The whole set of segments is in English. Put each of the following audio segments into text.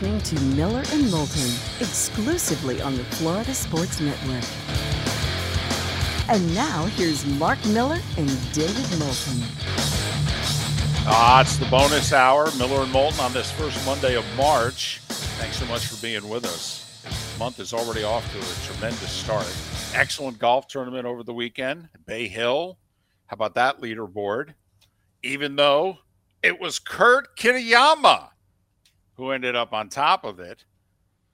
listening to Miller and Moulton exclusively on the Florida Sports Network. And now here's Mark Miller and David Moulton. Ah, it's the bonus hour, Miller and Moulton on this first Monday of March. Thanks so much for being with us. This month is already off to a tremendous start. Excellent golf tournament over the weekend. Bay Hill. How about that leaderboard? Even though it was Kurt Kitayama who ended up on top of it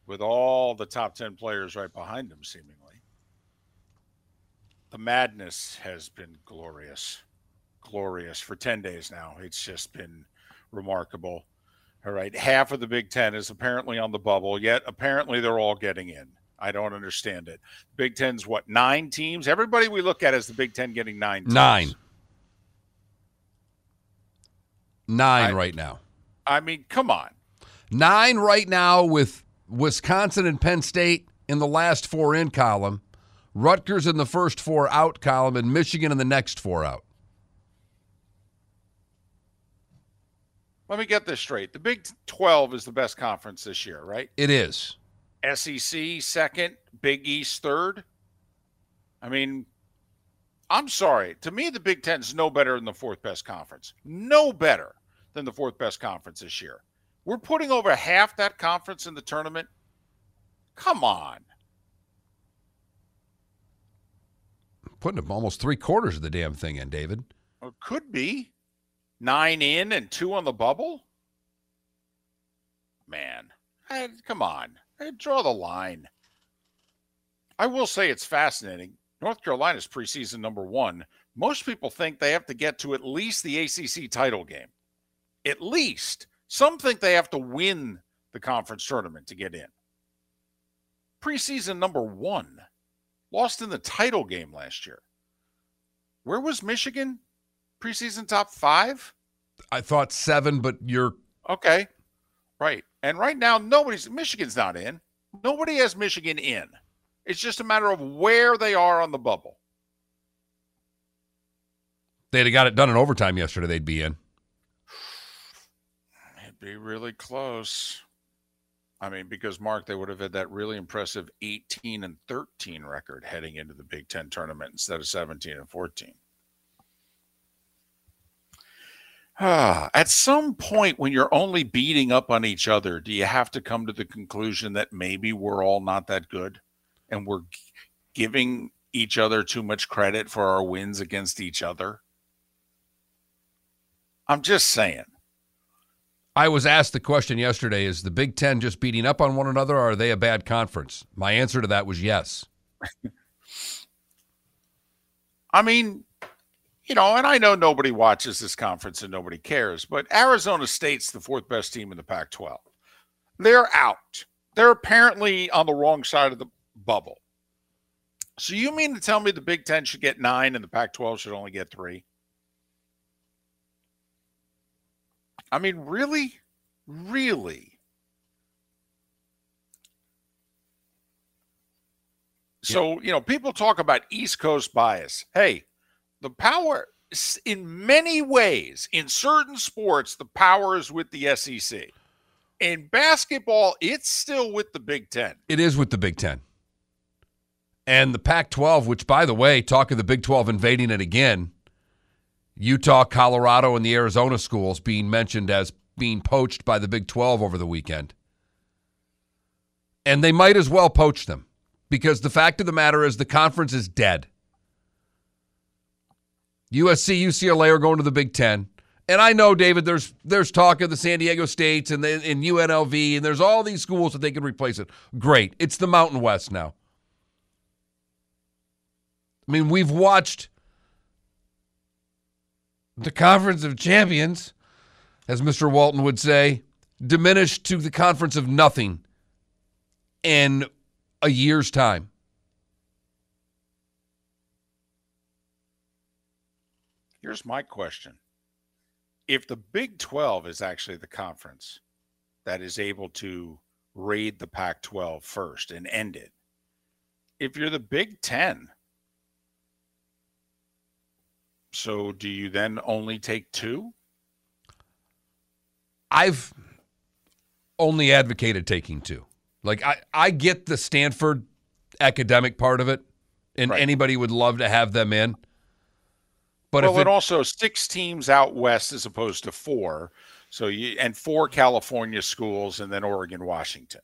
with all the top 10 players right behind him, seemingly. The madness has been glorious. Glorious for 10 days now. It's just been remarkable. All right. Half of the Big Ten is apparently on the bubble, yet apparently they're all getting in. I don't understand it. Big Ten's what, nine teams? Everybody we look at is the Big Ten getting nine teams. Nine. Nine I- right now. I mean, come on. Nine right now with Wisconsin and Penn State in the last four in column, Rutgers in the first four out column, and Michigan in the next four out. Let me get this straight. The Big 12 is the best conference this year, right? It is. SEC second, Big East third. I mean, I'm sorry. To me, the Big Ten is no better than the fourth best conference. No better than the fourth best conference this year. We're putting over half that conference in the tournament. Come on. Putting up almost three quarters of the damn thing in, David. Could be nine in and two on the bubble. Man, eh, come on. Eh, Draw the line. I will say it's fascinating. North Carolina's preseason number one. Most people think they have to get to at least the ACC title game. At least. Some think they have to win the conference tournament to get in. Preseason number one. Lost in the title game last year. Where was Michigan? Preseason top five? I thought seven, but you're Okay. Right. And right now, nobody's Michigan's not in. Nobody has Michigan in. It's just a matter of where they are on the bubble. they'd have got it done in overtime yesterday, they'd be in. Be really close. I mean, because Mark, they would have had that really impressive 18 and 13 record heading into the Big Ten tournament instead of 17 and 14. Ah, At some point, when you're only beating up on each other, do you have to come to the conclusion that maybe we're all not that good and we're giving each other too much credit for our wins against each other? I'm just saying. I was asked the question yesterday is the Big Ten just beating up on one another or are they a bad conference? My answer to that was yes. I mean, you know, and I know nobody watches this conference and nobody cares, but Arizona State's the fourth best team in the Pac 12. They're out. They're apparently on the wrong side of the bubble. So you mean to tell me the Big Ten should get nine and the Pac 12 should only get three? I mean, really? Really? So, you know, people talk about East Coast bias. Hey, the power in many ways, in certain sports, the power is with the SEC. In basketball, it's still with the Big Ten. It is with the Big Ten. And the Pac 12, which, by the way, talk of the Big 12 invading it again, Utah, Colorado, and the Arizona schools being mentioned as being poached by the Big 12 over the weekend. And they might as well poach them because the fact of the matter is the conference is dead. USC, UCLA are going to the Big Ten. And I know, David, there's there's talk of the San Diego States and the and UNLV, and there's all these schools that they can replace it. Great. It's the Mountain West now. I mean, we've watched the Conference of Champions, as Mr. Walton would say, diminished to the Conference of Nothing in a year's time. Here's my question. If the Big 12 is actually the conference that is able to raid the Pac 12 first and end it, if you're the Big 10, so do you then only take two? I've only advocated taking two. Like I, I get the Stanford academic part of it, and Right. anybody would love to have them in. But well, if it, and also six teams out west as opposed to four. So you and four California schools and then Oregon, Washington.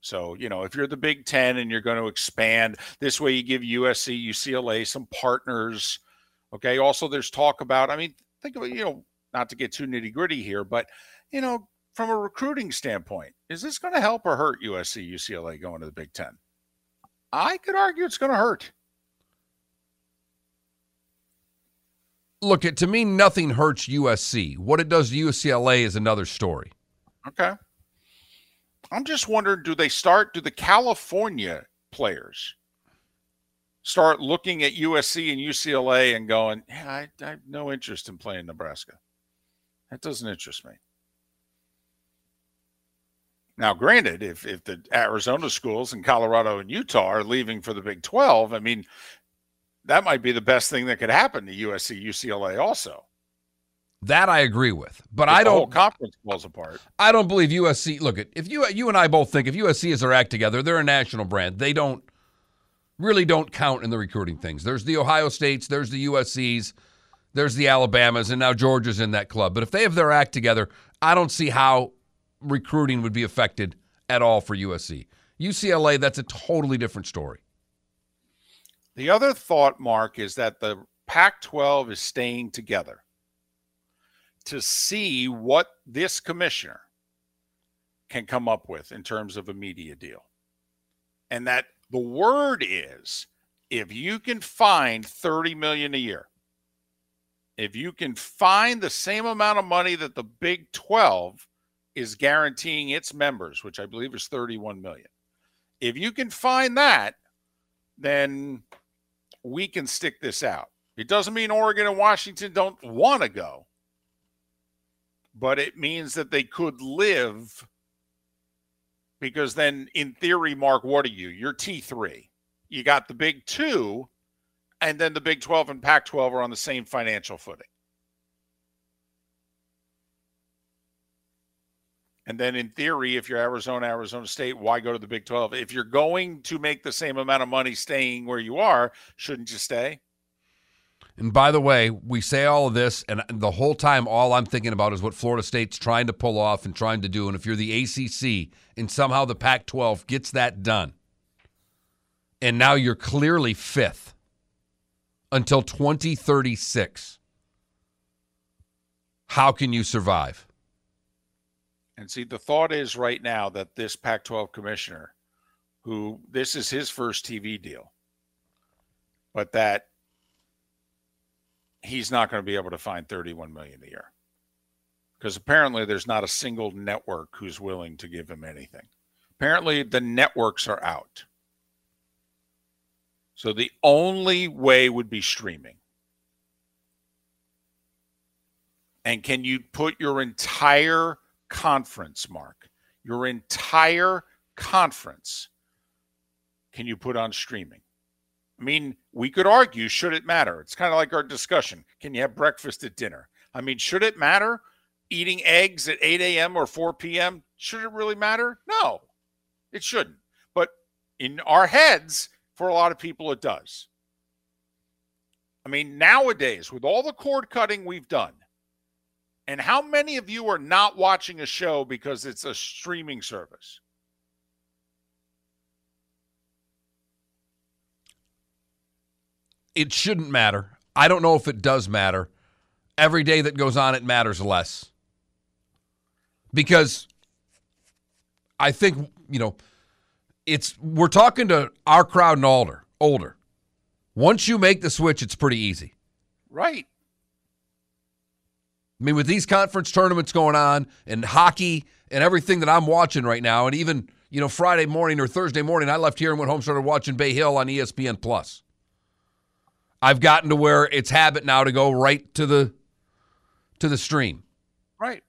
So, you know, if you're the Big Ten and you're going to expand this way, you give USC, UCLA some partners. Okay. Also, there's talk about, I mean, think of it, you know, not to get too nitty gritty here, but, you know, from a recruiting standpoint, is this going to help or hurt USC, UCLA going to the Big Ten? I could argue it's going to hurt. look at to me, nothing hurts USC. What it does to UCLA is another story. Okay. I'm just wondering do they start, do the California players start looking at USC and UCLA and going, yeah, I, I have no interest in playing Nebraska? That doesn't interest me. Now, granted, if, if the Arizona schools and Colorado and Utah are leaving for the Big 12, I mean, that might be the best thing that could happen to USC, UCLA also. That I agree with, but If I the whole don't. conference falls apart. I don't believe USC. Look at if you you and I both think if USC is their act together, they're a national brand. They don't really don't count in the recruiting things. There's the Ohio States, there's the USC's, there's the Alabamas, and now Georgia's in that club. But if they have their act together, I don't see how recruiting would be affected at all for USC. UCLA, that's a totally different story. The other thought, Mark, is that the Pac 12 is staying together to see what this commissioner can come up with in terms of a media deal. And that the word is if you can find 30 million a year, if you can find the same amount of money that the Big 12 is guaranteeing its members, which I believe is 31 million. If you can find that, then we can stick this out. It doesn't mean Oregon and Washington don't want to go, but it means that they could live because then, in theory, Mark, what are you? You're T3. You got the big two, and then the Big 12 and Pac 12 are on the same financial footing. And then, in theory, if you're Arizona, Arizona State, why go to the Big 12? If you're going to make the same amount of money staying where you are, shouldn't you stay? And by the way, we say all of this, and the whole time, all I'm thinking about is what Florida State's trying to pull off and trying to do. And if you're the ACC and somehow the Pac 12 gets that done, and now you're clearly fifth until 2036, how can you survive? And see, the thought is right now that this Pac 12 commissioner, who this is his first TV deal, but that he's not going to be able to find 31 million a year because apparently there's not a single network who's willing to give him anything. Apparently, the networks are out. So the only way would be streaming. And can you put your entire conference, Mark, your entire conference, can you put on streaming? I mean, we could argue, should it matter? It's kind of like our discussion. Can you have breakfast at dinner? I mean, should it matter? Eating eggs at 8 a.m. or 4 p.m., should it really matter? No, it shouldn't. But in our heads, for a lot of people, it does. I mean, nowadays, with all the cord cutting we've done, and how many of you are not watching a show because it's a streaming service? It shouldn't matter. I don't know if it does matter. Every day that goes on, it matters less. Because I think, you know, it's we're talking to our crowd and older. Older. Once you make the switch, it's pretty easy. Right. I mean, with these conference tournaments going on and hockey and everything that I'm watching right now, and even you know Friday morning or Thursday morning, I left here and went home, started watching Bay Hill on ESPN Plus. I've gotten to where it's habit now to go right to the to the stream. Right.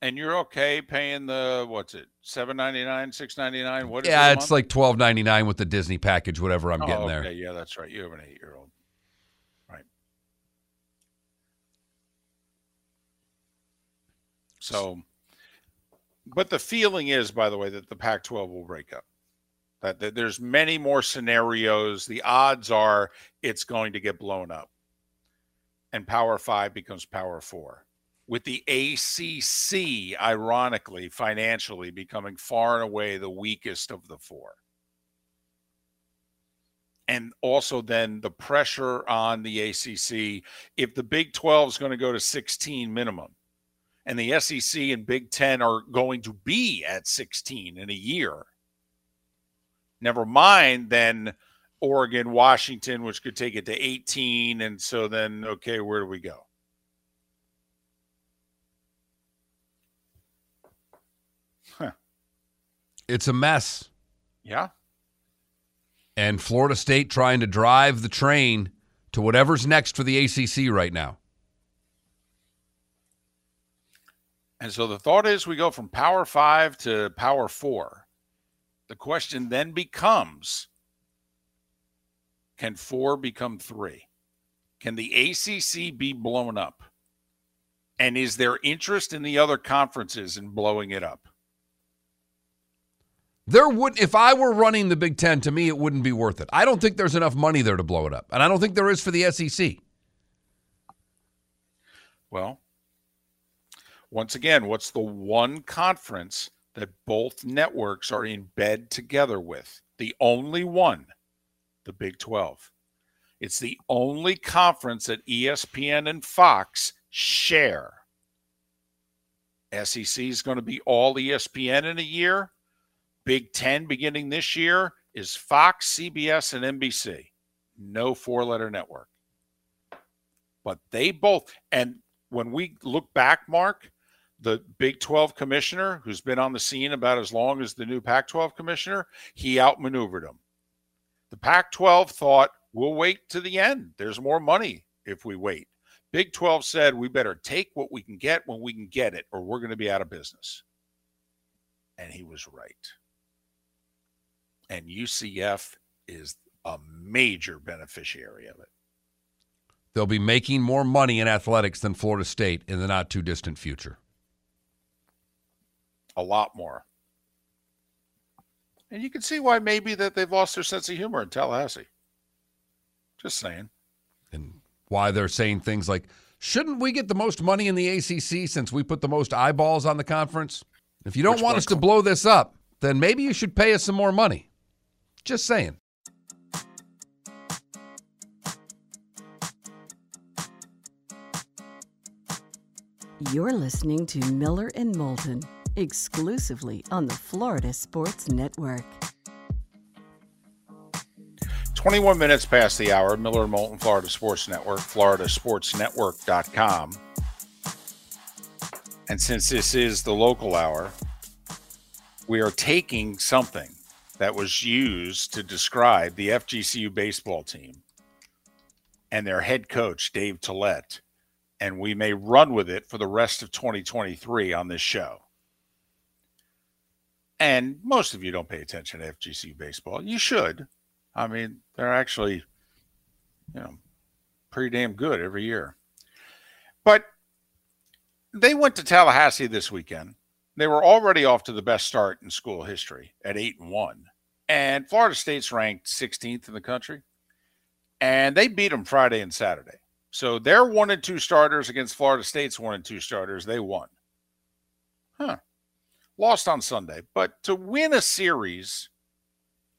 And you're okay paying the what's it, seven ninety nine, six ninety nine? What is Yeah, it it's month? like twelve ninety nine with the Disney package, whatever I'm Oh, getting okay. there. Yeah, that's right. You have an eight year old. Right. So but the feeling is, by the way, that the Pac 12 will break up. That, that there's many more scenarios. The odds are it's going to get blown up. And Power Five becomes Power Four. With the ACC, ironically, financially becoming far and away the weakest of the four and also then the pressure on the ACC if the Big 12 is going to go to 16 minimum and the SEC and Big 10 are going to be at 16 in a year. Never mind then Oregon, Washington, which could take it to 18. And so then, okay, where do we go? Huh. It's a mess. Yeah and Florida State trying to drive the train to whatever's next for the ACC right now. And so the thought is we go from Power Five to Power Four. The question then becomes can four become three? Can the ACC be blown up? And is there interest in the other conferences in blowing it up? There would if I were running the Big 10 to me it wouldn't be worth it. I don't think there's enough money there to blow it up. And I don't think there is for the SEC. Well, once again, what's the one conference that both networks are in bed together with? The only one, the Big 12. It's the only conference that ESPN and Fox share. SEC is going to be all ESPN in a year. Big Ten beginning this year is Fox, CBS, and NBC. No four letter network. But they both, and when we look back, Mark, the Big 12 commissioner, who's been on the scene about as long as the new Pac 12 commissioner, he outmaneuvered him. The Pac 12 thought, we'll wait to the end. There's more money if we wait. Big 12 said, we better take what we can get when we can get it, or we're going to be out of business. And he was right and UCF is a major beneficiary of it. They'll be making more money in athletics than Florida State in the not too distant future. A lot more. And you can see why maybe that they've lost their sense of humor in Tallahassee. Just saying. And why they're saying things like, shouldn't we get the most money in the ACC since we put the most eyeballs on the conference? If you don't Which want us to blow this up, then maybe you should pay us some more money. Just saying. You're listening to Miller and Moulton exclusively on the Florida Sports Network. 21 minutes past the hour, Miller and Moulton, Florida Sports Network, floridasportsnetwork.com. And since this is the local hour, we are taking something that was used to describe the FGCU baseball team and their head coach, Dave Tollett. And we may run with it for the rest of 2023 on this show. And most of you don't pay attention to FGCU baseball. You should. I mean, they're actually, you know, pretty damn good every year. But they went to Tallahassee this weekend they were already off to the best start in school history at eight and one. And Florida State's ranked 16th in the country. And they beat them Friday and Saturday. So their one and two starters against Florida State's one and two starters, they won. Huh. Lost on Sunday. But to win a series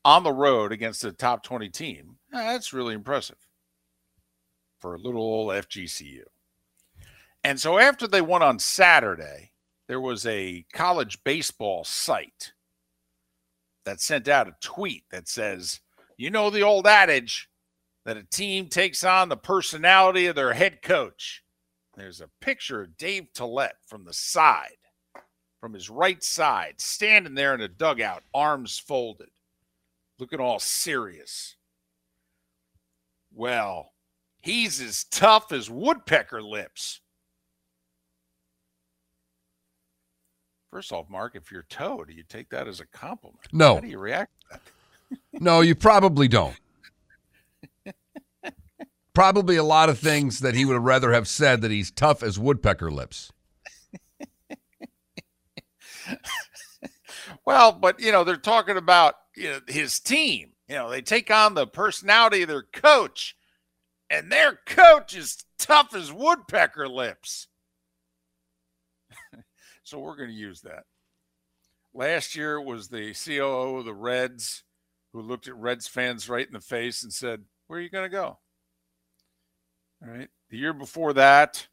on the road against a top 20 team, eh, that's really impressive for a little old FGCU. And so after they won on Saturday, there was a college baseball site that sent out a tweet that says, you know, the old adage that a team takes on the personality of their head coach. There's a picture of Dave Tollett from the side, from his right side, standing there in a dugout, arms folded, looking all serious. Well, he's as tough as woodpecker lips. First off, Mark, if you're toe, do you take that as a compliment? No. How do you react to that? no, you probably don't. probably a lot of things that he would rather have said that he's tough as woodpecker lips. well, but you know, they're talking about you know, his team. You know, they take on the personality of their coach, and their coach is tough as woodpecker lips. so we're going to use that. Last year was the COO of the Reds who looked at Reds fans right in the face and said, Where are you going to go? All right. The year before that,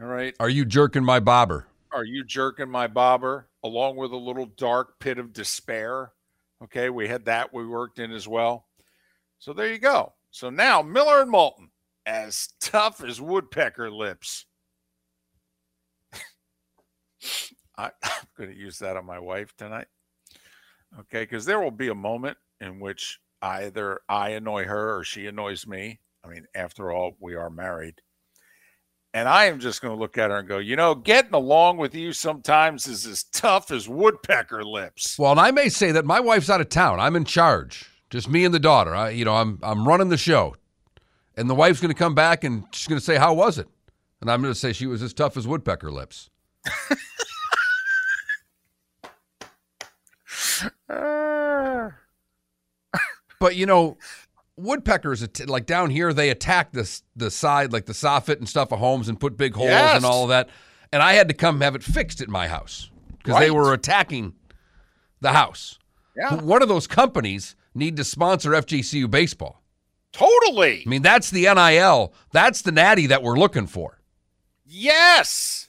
all right. Are you jerking my bobber? Are you jerking my bobber? Along with a little dark pit of despair. Okay. We had that we worked in as well. So there you go. So now Miller and Moulton, as tough as woodpecker lips. I, am going to use that on my wife tonight. Okay. Because there will be a moment in which either I annoy her or she annoys me. I mean, after all, we are married. And I am just going to look at her and go, you know, getting along with you sometimes is as tough as woodpecker lips. Well, and I may say that my wife's out of town. I'm in charge, just me and the daughter. I, you know, I'm I'm running the show, and the wife's going to come back and she's going to say, "How was it?" And I'm going to say she was as tough as woodpecker lips. but you know, woodpeckers like down here they attack this the side like the soffit and stuff of homes and put big holes yes. and all of that. And i had to come have it fixed at my house because right. they were attacking the house. Yeah. one of those companies need to sponsor fgcu baseball. Totally. I mean that's the nil that's the natty that we're looking for. Yes.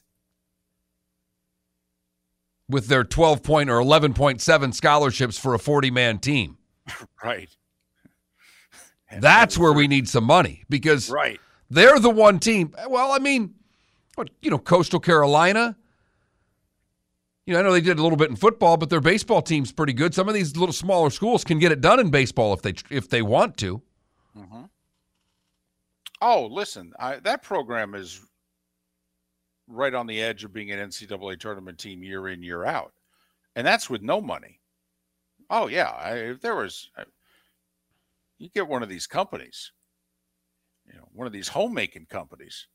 With their 12 point or 11.7 scholarships for a 40 man team. Right that's where we need some money because right. they're the one team. Well, I mean, what you know, Coastal Carolina. You know, I know they did a little bit in football, but their baseball team's pretty good. Some of these little smaller schools can get it done in baseball if they if they want to. Mm-hmm. Oh, listen, I, that program is right on the edge of being an NCAA tournament team year in year out, and that's with no money. Oh yeah, I, if there was, you get one of these companies, you know, one of these homemaking companies.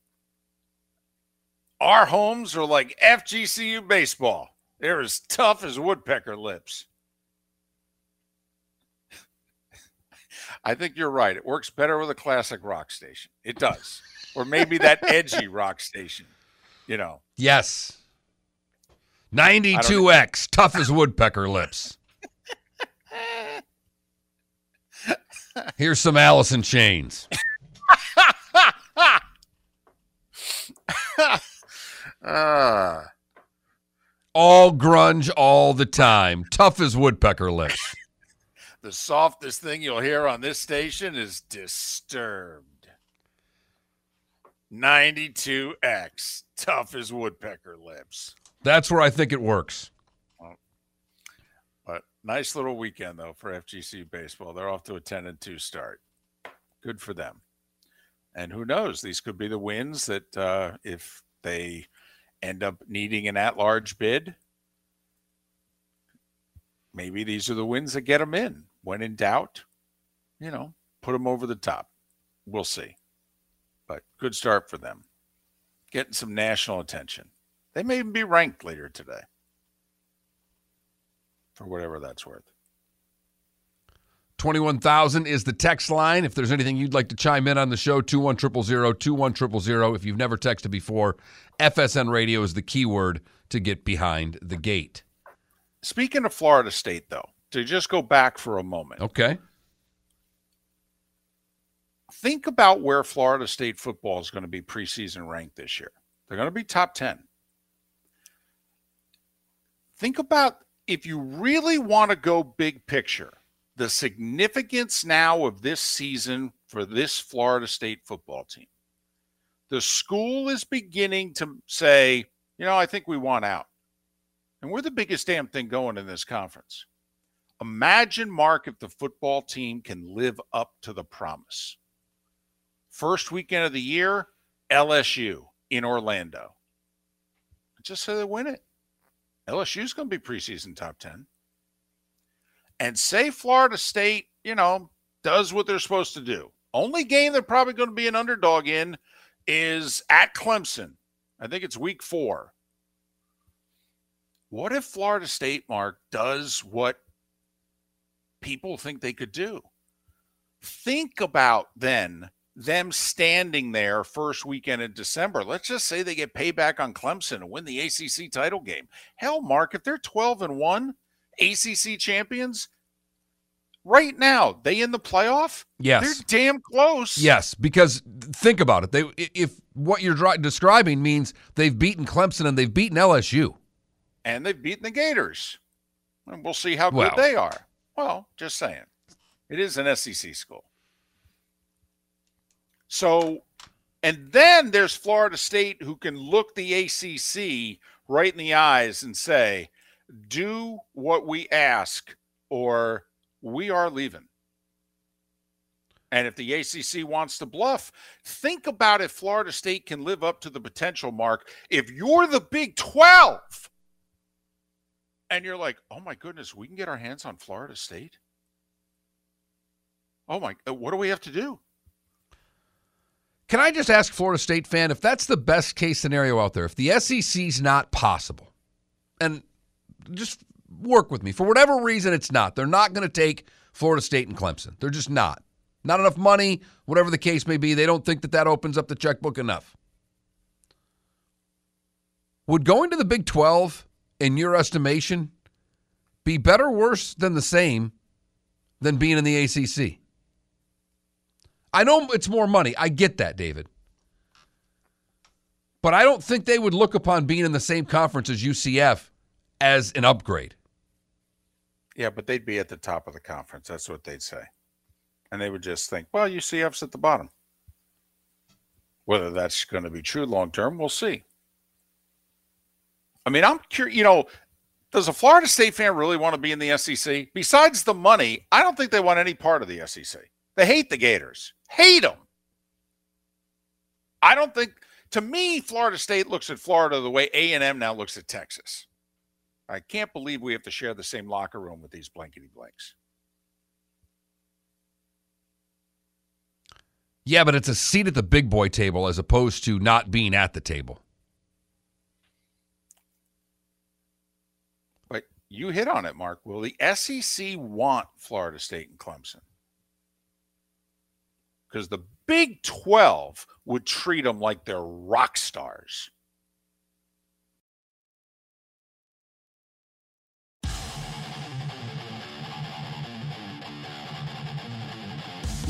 Our homes are like FGCU baseball. They're as tough as woodpecker lips. I think you're right. It works better with a classic rock station. It does. or maybe that edgy rock station, you know. Yes. 92X, tough as woodpecker lips. Here's some Alice in Chains. uh. All grunge all the time. Tough as woodpecker lips. the softest thing you'll hear on this station is disturbed. 92X. Tough as woodpecker lips. That's where I think it works nice little weekend though for FGC baseball. They're off to a 10 and 2 start. Good for them. And who knows? These could be the wins that uh, if they end up needing an at-large bid, maybe these are the wins that get them in. When in doubt, you know, put them over the top. We'll see. But good start for them. Getting some national attention. They may even be ranked later today for whatever that's worth. 21,000 is the text line. If there's anything you'd like to chime in on the show, 21 000, If you've never texted before, FSN radio is the keyword to get behind the gate. Speaking of Florida State, though, to just go back for a moment. Okay. Think about where Florida State football is going to be preseason ranked this year. They're going to be top 10. Think about if you really want to go big picture, the significance now of this season for this Florida State football team, the school is beginning to say, you know, I think we want out. And we're the biggest damn thing going in this conference. Imagine, Mark, if the football team can live up to the promise. First weekend of the year, LSU in Orlando. Just so they win it. LSU's going to be preseason top 10. And say Florida State, you know, does what they're supposed to do. Only game they're probably going to be an underdog in is at Clemson. I think it's week four. What if Florida State, Mark, does what people think they could do? Think about then them standing there first weekend in December. Let's just say they get payback on Clemson and win the ACC title game. Hell, Mark, if they're 12 and 1 ACC champions, right now, they in the playoff? Yes. They're damn close. Yes, because think about it. They if what you're describing means they've beaten Clemson and they've beaten LSU. And they've beaten the Gators. And we'll see how Well. good they are. Well, just saying. It is an SEC school. So, and then there's Florida State who can look the ACC right in the eyes and say, do what we ask or we are leaving. And if the ACC wants to bluff, think about if Florida State can live up to the potential mark. If you're the Big 12 and you're like, oh my goodness, we can get our hands on Florida State. Oh my, uh, what do we have to do? Can I just ask Florida State fan if that's the best case scenario out there? If the SEC's not possible, and just work with me for whatever reason it's not. They're not going to take Florida State and Clemson. They're just not. Not enough money, whatever the case may be. They don't think that that opens up the checkbook enough. Would going to the Big 12, in your estimation, be better, worse than the same than being in the ACC? I know it's more money. I get that, David. But I don't think they would look upon being in the same conference as UCF as an upgrade. Yeah, but they'd be at the top of the conference. That's what they'd say. And they would just think, well, UCF's at the bottom. Whether that's going to be true long term, we'll see. I mean, I'm curious, you know, does a Florida State fan really want to be in the SEC? Besides the money, I don't think they want any part of the SEC. They hate the Gators, hate them. I don't think, to me, Florida State looks at Florida the way A&M now looks at Texas. I can't believe we have to share the same locker room with these blankety blanks. Yeah, but it's a seat at the big boy table as opposed to not being at the table. But you hit on it, Mark. Will the SEC want Florida State and Clemson? Because the Big 12 would treat them like they're rock stars.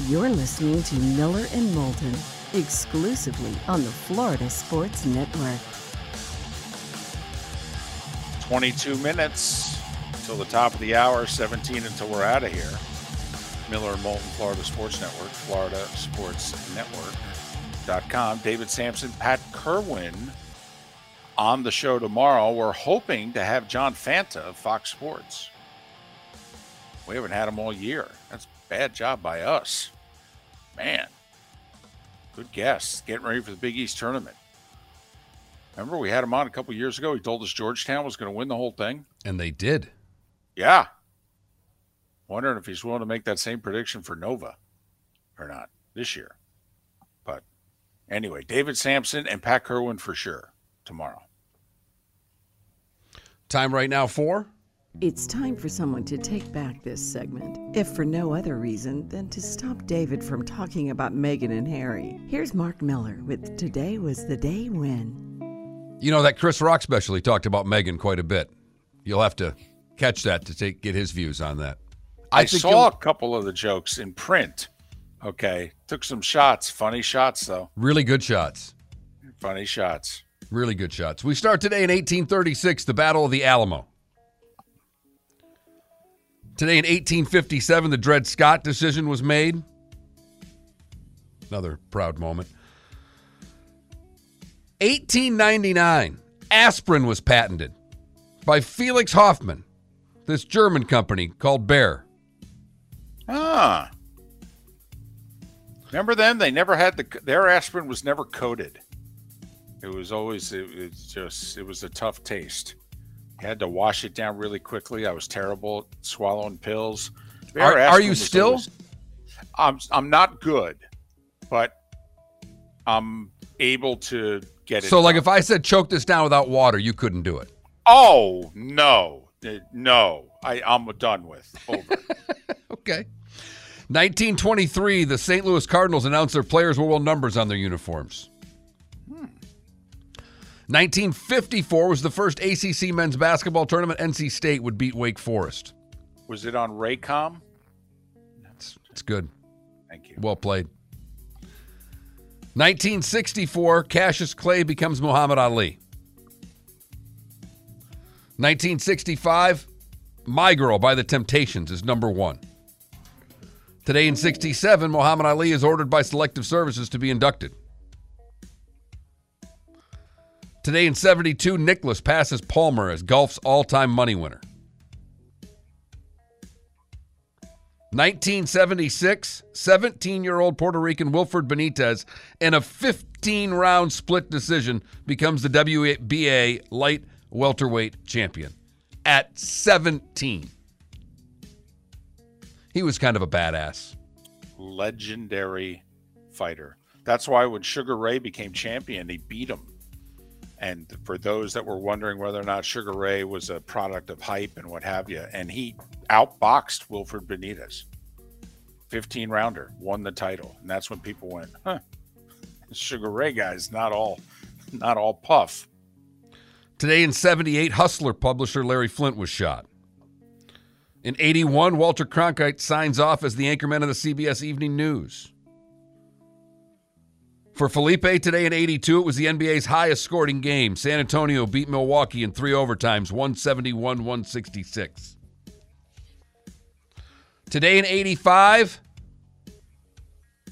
You're listening to Miller and Moulton exclusively on the Florida Sports Network. 22 minutes until the top of the hour, 17 until we're out of here. Miller Moulton, Florida Sports Network, Florida Sports Network.com. David Samson, Pat Kirwan on the show tomorrow. We're hoping to have John Fanta of Fox Sports. We haven't had him all year. That's a bad job by us. Man, good guess. Getting ready for the Big East tournament. Remember, we had him on a couple years ago. He told us Georgetown was going to win the whole thing. And they did. Yeah. Wondering if he's willing to make that same prediction for Nova or not this year. But anyway, David Samson and Pat Kirwan for sure tomorrow. Time right now for It's time for someone to take back this segment, if for no other reason than to stop David from talking about Meghan and Harry. Here's Mark Miller with Today Was the Day When. You know that Chris Rock special he talked about Meghan quite a bit. You'll have to catch that to take get his views on that. I, saw you'll- a couple of the jokes in print. Okay. Took some shots. Funny shots, though. really good shots. Funny shots. Really good shots. We start today in 1836, the Battle of the Alamo. Today in 1857, the Dred Scott decision was made. Another proud moment. 1899, aspirin was patented by Felix Hoffmann, this German company called Bayer. Ah. Remember them? They never had the their aspirin was never coated. It was always it was just it was a tough taste. Had to wash it down really quickly. I was terrible at swallowing pills. Are- are you still? always- I'm I'm not good, but I'm able to get it. So, like, if I said choke this down without water, you couldn't do it. Oh no, Uh, no! I, I'm done with. Over. Okay. 1923, the St. Louis Cardinals announced their players will wear numbers on their uniforms. Hmm. 1954 was the first ACC men's basketball tournament. NC State would beat Wake Forest. Was it on Raycom? That's it's good. Thank you. Well played. 1964, Cassius Clay becomes Muhammad Ali. 1965, My Girl by The Temptations is number one. Today in 67, Muhammad Ali is ordered by Selective Services to be inducted. Today in 72, Nicklaus passes Palmer as golf's all time money winner. 1976, 17 year old Puerto Rican Wilfred Benitez, in a 15 round split decision, becomes the WBA light welterweight champion at 17. He was kind of a badass. Legendary fighter. That's why when Sugar Ray became champion, he beat him. And for those that were wondering whether or not Sugar Ray was a product of hype and what have you, and he outboxed Wilfred Benitez. 15 rounder, won the title. And that's when people went, huh, Sugar Ray guy's not all not all puff. Today in 78, Hustler publisher Larry Flynt was shot. In 81, Walter Cronkite signs off as the anchorman of the CBS Evening News. For Felipe today in 82, it was the NBA's highest scoring game. San Antonio beat Milwaukee in three overtimes, 171 166. Today in 85,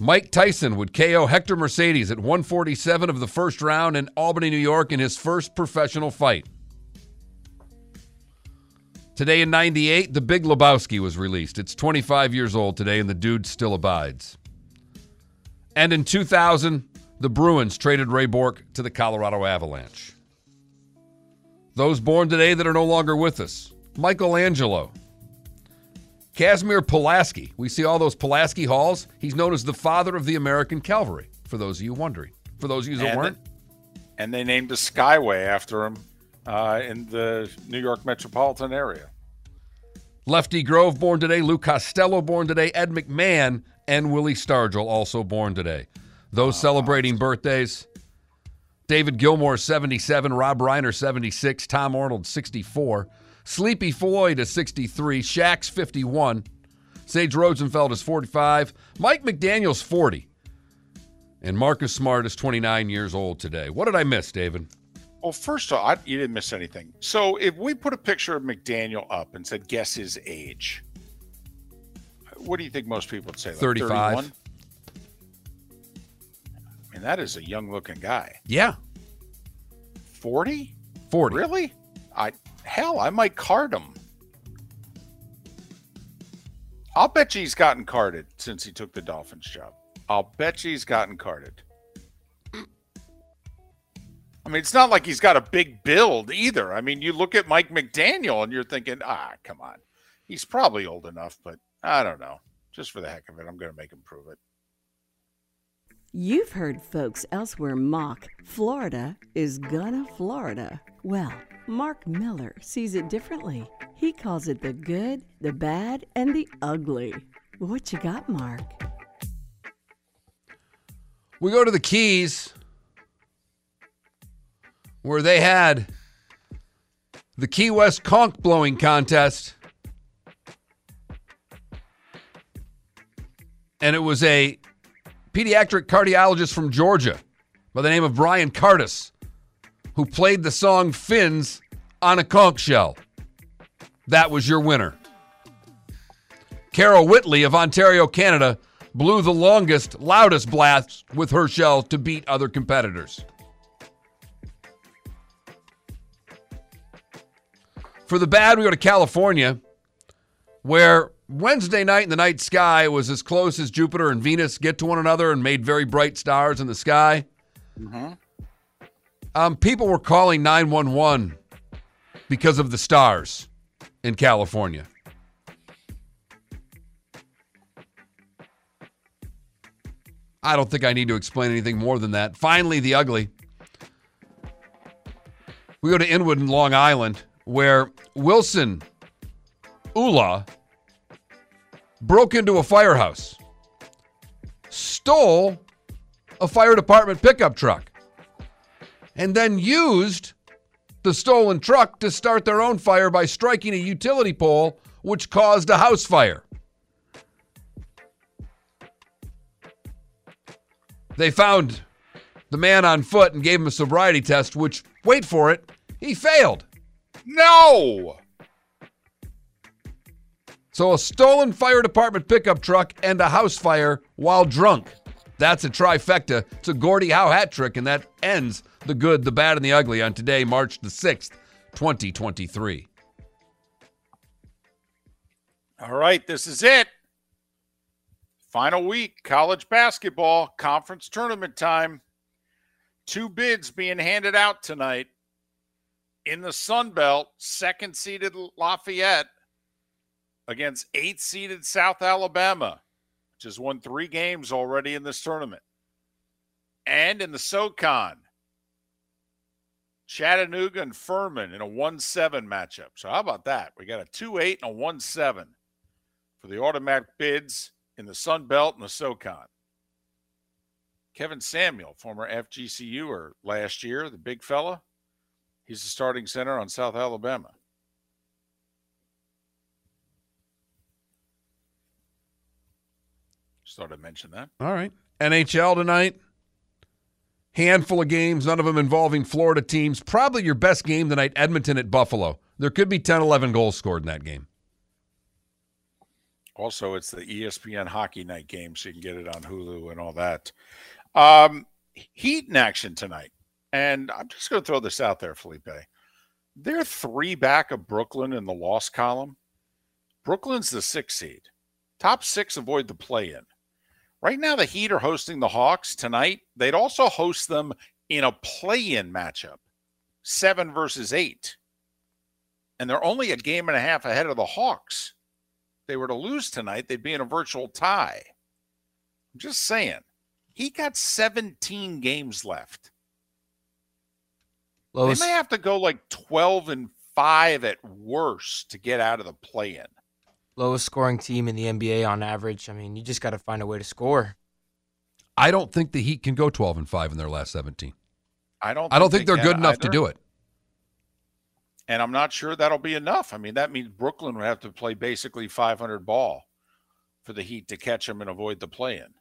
Mike Tyson would KO Hector Mercedes at 147 of the first round in Albany, New York, in his first professional fight. Today in 98, The Big Lebowski was released. It's 25 years old today, and the dude still abides. And in 2000, the Bruins traded Ray Bourque to the Colorado Avalanche. Those born today that are no longer with us Michelangelo, Casimir Pulaski. We see all those Pulaski halls. He's known as the father of the American cavalry, for those of you wondering. For those of you that And, weren't. and they named a skyway after him uh, in the New York metropolitan area. Lefty Grove born today, Lou Costello born today, Ed McMahon, and Willie Stargell also born today. Those celebrating birthdays David Gilmour, 77, Rob Reiner, 76, Tom Arnold, 64, Sleepy Floyd is 63, Shaq's, 51, Sage Rosenfels is 45, Mike McDaniel's 40, and Marcus Smart is 29 years old today. What did I miss, David? Well, first of all, I, you didn't miss anything. So if we put a picture of McDaniel up and said, guess his age, what do you think most people would say? Like 35. 31? I mean, that is a young looking guy. Yeah, 40? 40. Really? I hell, I might card him. I'll bet you he's gotten carded since he took the Dolphins job. I'll bet you he's gotten carded. I mean, it's not like he's got a big build either. I mean, you look at Mike McDaniel and you're thinking, ah, come on. He's probably old enough, but I don't know. Just for the heck of it, I'm going to make him prove it. You've heard folks elsewhere mock Florida is gonna Florida. Well, Mark Miller sees it differently. He calls it the good, the bad, and the ugly. What you got, Mark? We go to the Keys, where they had the Key West conch blowing contest. And it was a pediatric cardiologist from Georgia by the name of Brian Cardis who played the song Fins on a conch shell. That was your winner. Carol Whitley of Ontario, Canada, blew the longest, loudest blast with her shell to beat other competitors. For the bad, we go to California, where Wednesday night in the night sky was as close as Jupiter and Venus get to one another and made very bright stars in the sky. Um, people were calling 911 because of the stars in California. I don't think I need to explain anything more than that. Finally, the ugly. We go to Inwood in Long Island, where Wilson Ula broke into a firehouse, stole a fire department pickup truck, and then used the stolen truck to start their own fire by striking a utility pole, which caused a house fire. They found the man on foot and gave him a sobriety test, which, wait for it, he failed. No! So a stolen fire department pickup truck and a house fire while drunk. That's a trifecta. It's a Gordie Howe hat trick, and that ends the good, the bad, and the ugly on today, March the 6th, 2023. All right, this is it. Final week, college basketball, conference tournament time. Two bids being handed out tonight. In the Sun Belt, second seeded Lafayette against eighth seeded South Alabama, which has won three games already in this tournament. And in the SoCon, Chattanooga and Furman in a 1 7 matchup. So, how about that? We got a 2 8 and a 1 7 for the automatic bids in the Sun Belt and the SoCon. Kevin Samuel, former FGCUer last year, the big fella, he's the starting center on South Alabama. Just thought I'd mention that. All right. NHL tonight. Handful of games, none of them involving Florida teams. Probably your best game tonight, Edmonton at Buffalo. There could be 10, 11 goals scored in that game. Also, it's the ESPN Hockey Night game, so you can get it on Hulu and all that. Um, heat in action tonight. And I'm just going to throw this out there, Felipe. They're three back of Brooklyn in the loss column. Brooklyn's the six seed. Top six avoid the play in. Right now, the Heat are hosting the Hawks tonight. They'd also host them in a play in matchup, seven versus eight. And they're only a game and a half ahead of the Hawks. If they were to lose tonight, they'd be in a virtual tie. I'm just saying, he got 17 games left. Lowest, they may have to go like 12 and 5 at worst to get out of the play in lowest scoring team in the NBA on average. I mean, you just got to find a way to score. I don't think the Heat can go 12 and 5 in their last 17. I don't I don't think, they are good enough either. to do it. And I'm not sure that'll be enough. I mean, that means Brooklyn would have to play basically 500 ball for the Heat to catch them and avoid the play in.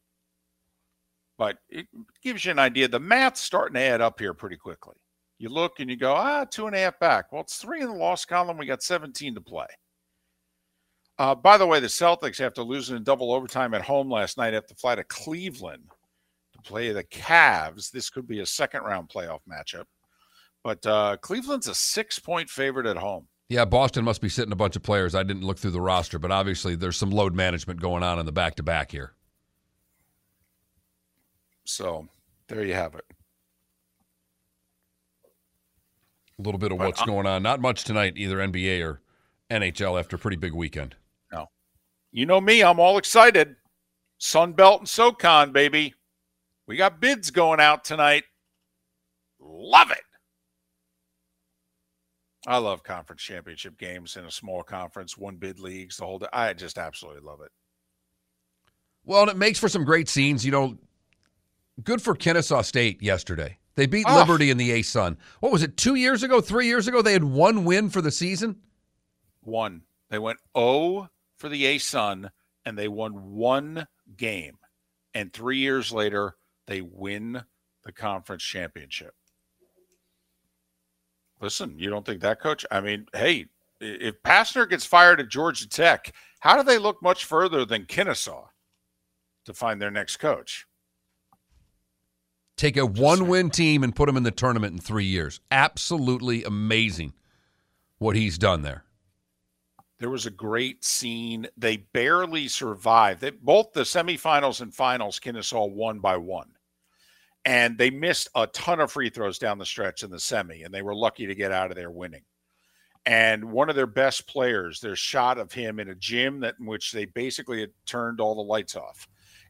But it gives you an idea. The math's starting to add up here pretty quickly. You look and you go, ah, two and a half back. Well, it's three in the loss column. We got 17 to play. Uh, by the way, the Celtics, after losing in double overtime at home last night, have to fly to Cleveland to play the Cavs. This could be a second round playoff matchup. But uh, Cleveland's a six point favorite at home. Yeah, Boston must be sitting a bunch of players. I didn't look through the roster, but obviously there's some load management going on in the back to back here. So there you have it. A little bit of what's going on. Not much tonight, either NBA or NHL after a pretty big weekend. No. You know me, I'm all excited. Sun Belt and SoCon, baby. We got bids going out tonight. Love it. I love conference championship games in a small conference, one bid leagues, the whole day. I just absolutely love it. Well, and it makes for some great scenes. You know, good for Kennesaw State yesterday. They beat Oh. Liberty in the ASUN. What was it, two years ago, three years ago? They had one win for the season? One. They went 0 for the ASUN and they won one game. And three years later, they win the conference championship. Listen, you don't think that coach? I mean, hey, if Pastner gets fired at Georgia Tech, how do they look much further than Kennesaw to find their next coach? Take a one win team and put them in the tournament in three years. Absolutely amazing what he's done there. There was a great scene. They barely survived. They, both the semifinals and finals, Kennesaw won by one. And they missed a ton of free throws down the stretch in the semi, and they were lucky to get out of there winning. And one of their best players, there's shot of him in a gym that in which they basically had turned all the lights off.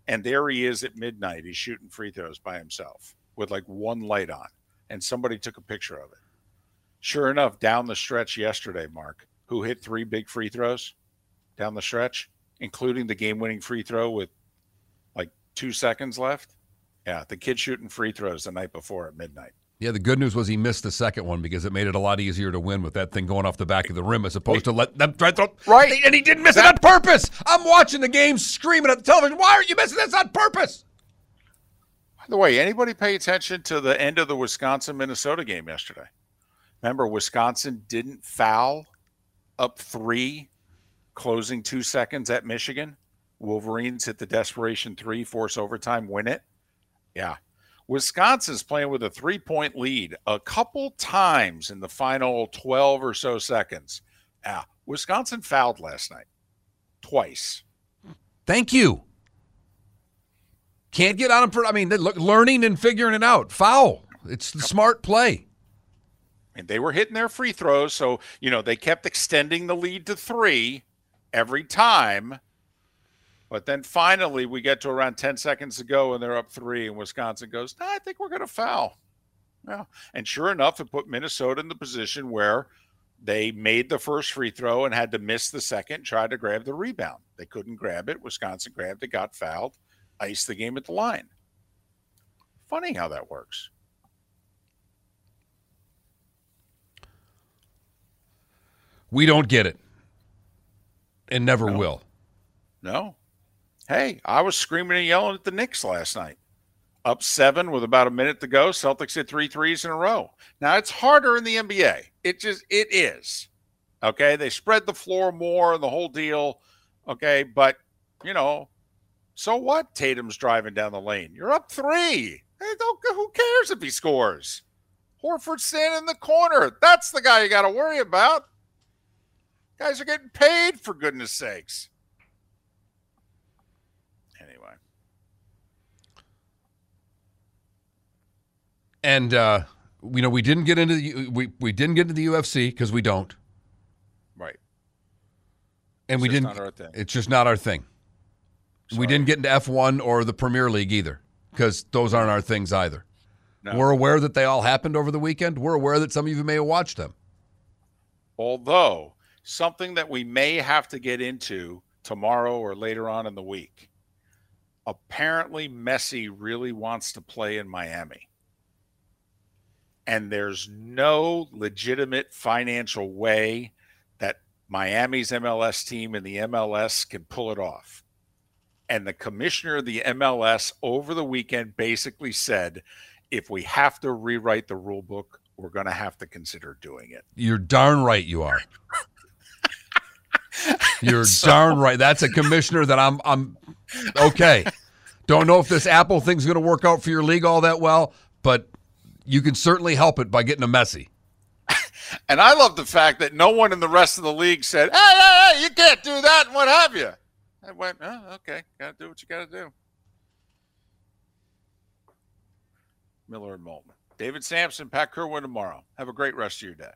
And there he is at midnight. He's shooting free throws by himself with like one light on. And somebody took a picture of it. Sure enough, down the stretch yesterday, Mark, who hit three big free throws down the stretch, including the game winning free throw with like two seconds left. Yeah, the kid shooting free throws the night before at midnight. Yeah, the good news was he missed the second one because it made it a lot easier to win with that thing going off the back of the rim as opposed to let them try to throw. Right. And he didn't miss it on purpose. I'm watching the game screaming at the television. Why are you missing this on purpose? By the way, anybody pay attention to the end of the Wisconsin Minnesota game yesterday? Remember, Wisconsin didn't foul up three, closing two seconds at Michigan. Wolverines hit the desperation three, force overtime, win it. Yeah. Wisconsin's playing with a three point lead a couple times in the final 12 or so seconds. Yeah. Wisconsin fouled last night twice. Thank you. Can't get on for, I mean, they look, learning and figuring it out. Foul. It's the smart play. And they were hitting their free throws. So, you know, they kept extending the lead to three every time. But then finally, we get to around 10 seconds to go and they're up three, and Wisconsin goes, nah, I think we're going to foul. Yeah. And sure enough, it put Minnesota in the position where they made the first free throw and had to miss the second, tried to grab the rebound. They couldn't grab it. Wisconsin grabbed it, got fouled, iced the game at the line. Funny how that works. We don't get it and never No. will. No. Hey, I was screaming and yelling at the Knicks last night. Up seven with about a minute to go. Celtics hit three threes in a row. Now it's harder in the NBA. It just it is. Okay. They spread the floor more and the whole deal. Okay. But you know, so what? Tatum's driving down the lane. You're up three. Hey, don't who cares if he scores? Horford's standing in the corner. That's the guy you got to worry about. Guys are getting paid for goodness sakes. Anyway, And uh, you know, we didn't get into the we we didn't get into the UFC because we don't, right. and we It's just didn't. not our thing. It's just not our thing. We didn't get into F one or the Premier League either because those aren't our things either. No. We're aware that they all happened over the weekend. We're aware that some of you may have watched them. Although something that we may have to get into tomorrow or later on in the week. Apparently, Messi really wants to play in Miami. And there's no legitimate financial way that Miami's MLS team and the MLS can pull it off. And the commissioner of the MLS over the weekend basically said if we have to rewrite the rule book, we're going to have to consider doing it. You're darn right you are. You're darn right. That's a commissioner that I'm I'm okay. Don't know if this Apple thing's going to work out for your league all that well, but you can certainly help it by getting a Messi. And I love the fact that no one in the rest of the league said, hey, hey, hey, you can't do that and what have you. I went, oh, okay, got to do what you got to do. Miller and Moltman. David Samson, Pat Kirwan tomorrow. Have a great rest of your day.